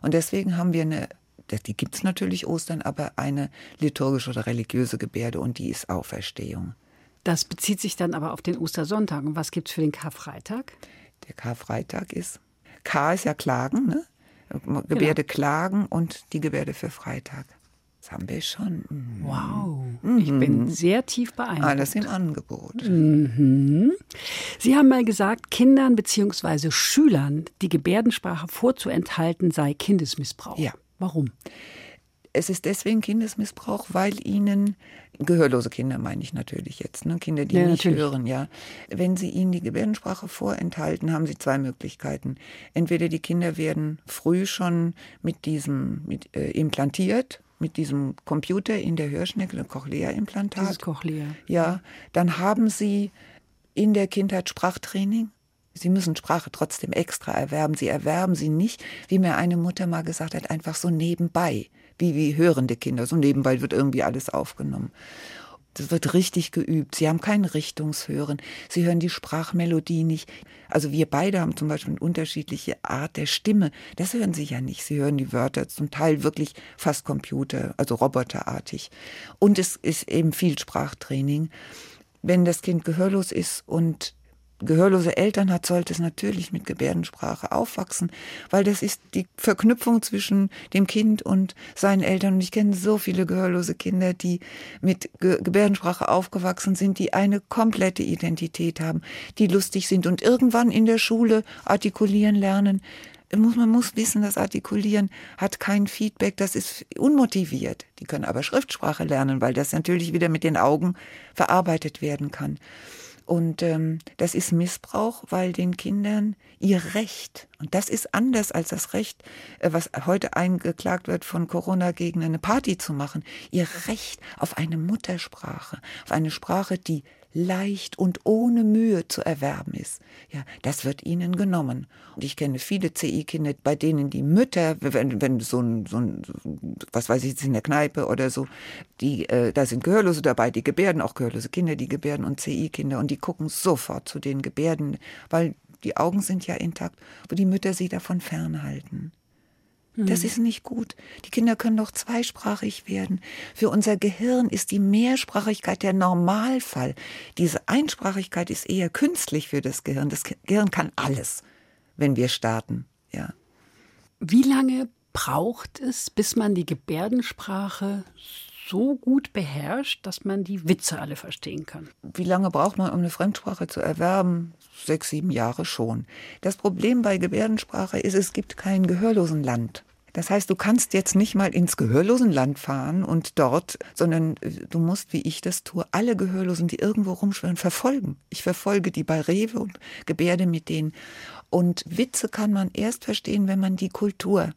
Und deswegen haben wir eine, die gibt es natürlich Ostern, aber eine liturgische oder religiöse Gebärde und die ist Auferstehung. Das bezieht sich dann aber auf den Ostersonntag. Und was gibt es für den Karfreitag? Der Karfreitag ist. K ist ja Klagen, ne? Gebärde Klagen und die Gebärde für Freitag. Das haben wir schon. Mhm. Wow. Ich bin sehr tief beeindruckt. Alles im Angebot. Sie haben mal gesagt, Kindern bzw. Schülern die Gebärdensprache vorzuenthalten sei Kindesmissbrauch. Ja. Warum? Es ist deswegen Kindesmissbrauch, weil ihnen, gehörlose Kinder meine ich natürlich jetzt, ne? Kinder, die Ja, nicht natürlich. hören, ja. Wenn sie ihnen die Gebärdensprache vorenthalten, haben sie zwei Möglichkeiten. Entweder die Kinder werden früh schon mit diesem, mit, äh, implantiert, mit diesem Computer in der Hörschnecke, ein Cochlea-Implantat. Dieses Cochlea. Ja, dann haben Sie in der Kindheit Sprachtraining. Sie müssen Sprache trotzdem extra erwerben. Sie erwerben sie nicht, wie mir eine Mutter mal gesagt hat, einfach so nebenbei, wie, wie hörende Kinder. So nebenbei wird irgendwie alles aufgenommen. Das wird richtig geübt. Sie haben kein Richtungshören. Sie hören die Sprachmelodie nicht. Also wir beide haben zum Beispiel eine unterschiedliche Art der Stimme. Das hören Sie ja nicht. Sie hören die Wörter zum Teil wirklich fast Computer, also roboterartig. Und es ist eben viel Sprachtraining. Wenn das Kind gehörlos ist und gehörlose Eltern hat, sollte es natürlich mit Gebärdensprache aufwachsen, weil das ist die Verknüpfung zwischen dem Kind und seinen Eltern. Und ich kenne so viele gehörlose Kinder, die mit Ge Gebärdensprache aufgewachsen sind, die eine komplette Identität haben, die lustig sind und irgendwann in der Schule artikulieren lernen. Man muss wissen, das Artikulieren hat kein Feedback, das ist unmotiviert. Die können aber Schriftsprache lernen, weil das natürlich wieder mit den Augen verarbeitet werden kann. Und ähm, das ist Missbrauch, weil den Kindern ihr Recht, und das ist anders als das Recht, äh, was heute eingeklagt wird von Corona-Gegnern, eine Party zu machen, ihr Recht auf eine Muttersprache, auf eine Sprache, die leicht und ohne Mühe zu erwerben ist. Ja, das wird ihnen genommen. Und ich kenne viele CI-Kinder, bei denen die Mütter, wenn, wenn so ein, so ein, was weiß ich, in der Kneipe oder so, die, äh, da sind Gehörlose dabei, die gebärden, auch gehörlose Kinder, die gebärden und CI-Kinder und die gucken sofort zu den Gebärden, weil die Augen sind ja intakt, wo die Mütter sie davon fernhalten. Das ist nicht gut. Die Kinder können doch zweisprachig werden. Für unser Gehirn ist die Mehrsprachigkeit der Normalfall. Diese Einsprachigkeit ist eher künstlich für das Gehirn. Das Gehirn kann alles, wenn wir starten. Ja. Wie lange braucht es, bis man die Gebärdensprache so gut beherrscht, dass man die Witze alle verstehen kann? Wie lange braucht man, um eine Fremdsprache zu erwerben? Sechs, sieben Jahre schon. Das Problem bei Gebärdensprache ist, es gibt kein Gehörlosenland. Das heißt, du kannst jetzt nicht mal ins Gehörlosenland fahren und dort, sondern äh, du musst, wie ich das tue, alle Gehörlosen, die irgendwo rumschwirren, verfolgen. Ich verfolge die bei Rewe und gebärde mit denen. Und Witze kann man erst verstehen, wenn man die Kultur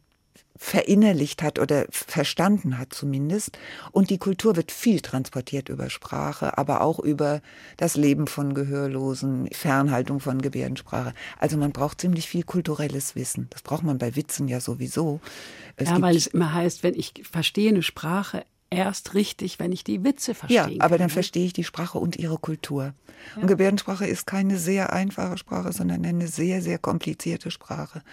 verinnerlicht hat oder verstanden hat zumindest. Und die Kultur wird viel transportiert über Sprache, aber auch über das Leben von Gehörlosen, Fernhaltung von Gebärdensprache. Also man braucht ziemlich viel kulturelles Wissen. Das braucht man bei Witzen ja sowieso. Es ja, weil es immer heißt, wenn ich verstehe eine Sprache, erst richtig, wenn ich die Witze verstehe. Ja, aber dann ne? verstehe ich die Sprache und ihre Kultur. Ja. Und Gebärdensprache ist keine sehr einfache Sprache, sondern eine sehr, sehr komplizierte Sprache.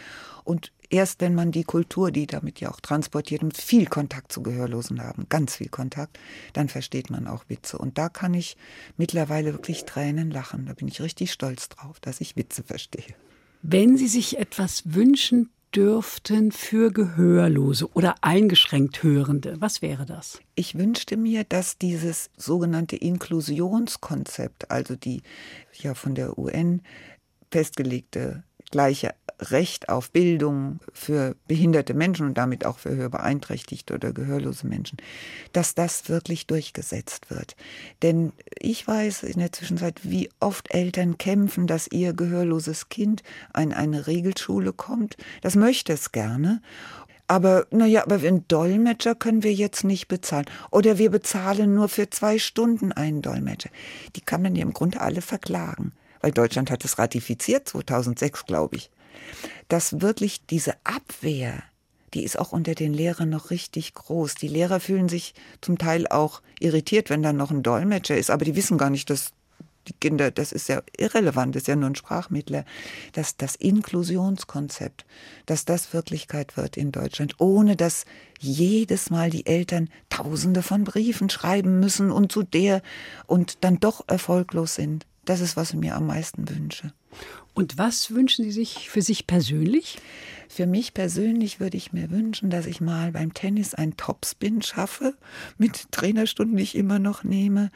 Und erst wenn man die Kultur, die damit ja auch transportiert und viel Kontakt zu Gehörlosen haben, ganz viel Kontakt, dann versteht man auch Witze. Und da kann ich mittlerweile wirklich Tränen lachen. Da bin ich richtig stolz drauf, dass ich Witze verstehe. Wenn Sie sich etwas wünschen dürften für Gehörlose oder eingeschränkt Hörende? Was wäre das? Ich wünschte mir, dass dieses sogenannte Inklusionskonzept, also die ja von der UN festgelegte gleiche Recht auf Bildung für behinderte Menschen und damit auch für hörbeeinträchtigte oder gehörlose Menschen, dass das wirklich durchgesetzt wird. Denn ich weiß in der Zwischenzeit, wie oft Eltern kämpfen, dass ihr gehörloses Kind an eine Regelschule kommt. Das möchte es gerne. Aber naja, aber einen Dolmetscher können wir jetzt nicht bezahlen. Oder wir bezahlen nur für zwei Stunden einen Dolmetscher. Die kann man ja im Grunde alle verklagen. Weil Deutschland hat es ratifiziert, 2006, glaube ich dass wirklich diese Abwehr, die ist auch unter den Lehrern noch richtig groß. Die Lehrer fühlen sich zum Teil auch irritiert, wenn da noch ein Dolmetscher ist, aber die wissen gar nicht, dass die Kinder, das ist ja irrelevant, das ist ja nur ein Sprachmittler, dass das Inklusionskonzept, dass das Wirklichkeit wird in Deutschland, ohne dass jedes Mal die Eltern tausende von Briefen schreiben müssen und zu der und dann doch erfolglos sind. Das ist, was ich mir am meisten wünsche. Und was wünschen Sie sich für sich persönlich? Für mich persönlich würde ich mir wünschen, dass ich mal beim Tennis ein Topspin schaffe, mit Trainerstunden, die ich immer noch nehme,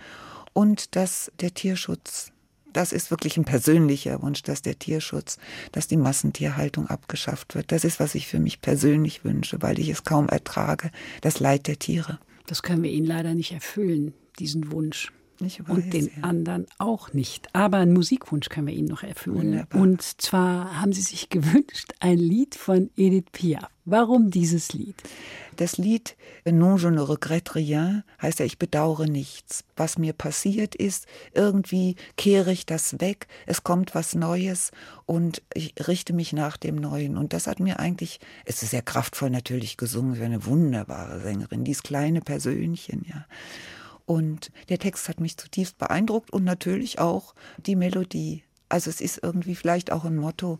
und dass der Tierschutz das ist wirklich ein persönlicher Wunsch, dass der Tierschutz, dass die Massentierhaltung abgeschafft wird. Das ist, was ich für mich persönlich wünsche, weil ich es kaum ertrage, das Leid der Tiere. Das können wir Ihnen leider nicht erfüllen, diesen Wunsch. Weiß, und den ja. anderen auch nicht. Aber einen Musikwunsch können wir Ihnen noch erfüllen. Wunderbar. Und zwar haben Sie sich gewünscht ein Lied von Edith Piaf. Warum dieses Lied? Das Lied Non je ne regrette rien heißt ja, ich bedauere nichts. Was mir passiert ist, irgendwie kehre ich das weg, es kommt was Neues und ich richte mich nach dem Neuen. Und das hat mir eigentlich, es ist sehr kraftvoll natürlich gesungen, sie eine wunderbare Sängerin, dieses kleine Persönchen, ja. Und der Text hat mich zutiefst beeindruckt und natürlich auch die Melodie. Also es ist irgendwie vielleicht auch ein Motto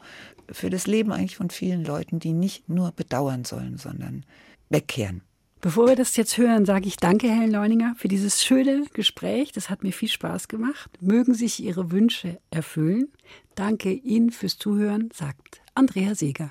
für das Leben eigentlich von vielen Leuten, die nicht nur bedauern sollen, sondern wegkehren. Bevor wir das jetzt hören, sage ich danke, Helen Leuninger, für dieses schöne Gespräch. Das hat mir viel Spaß gemacht. Mögen sich Ihre Wünsche erfüllen. Danke Ihnen fürs Zuhören, sagt Andrea Seeger.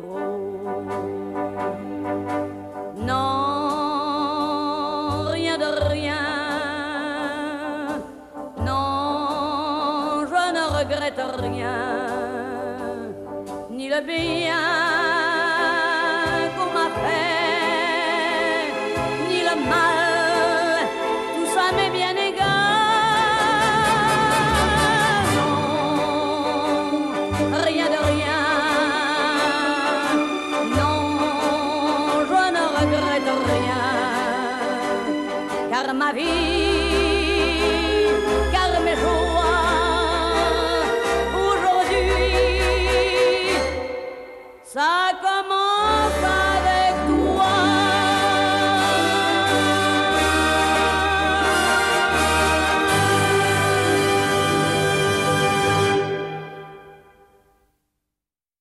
Non, je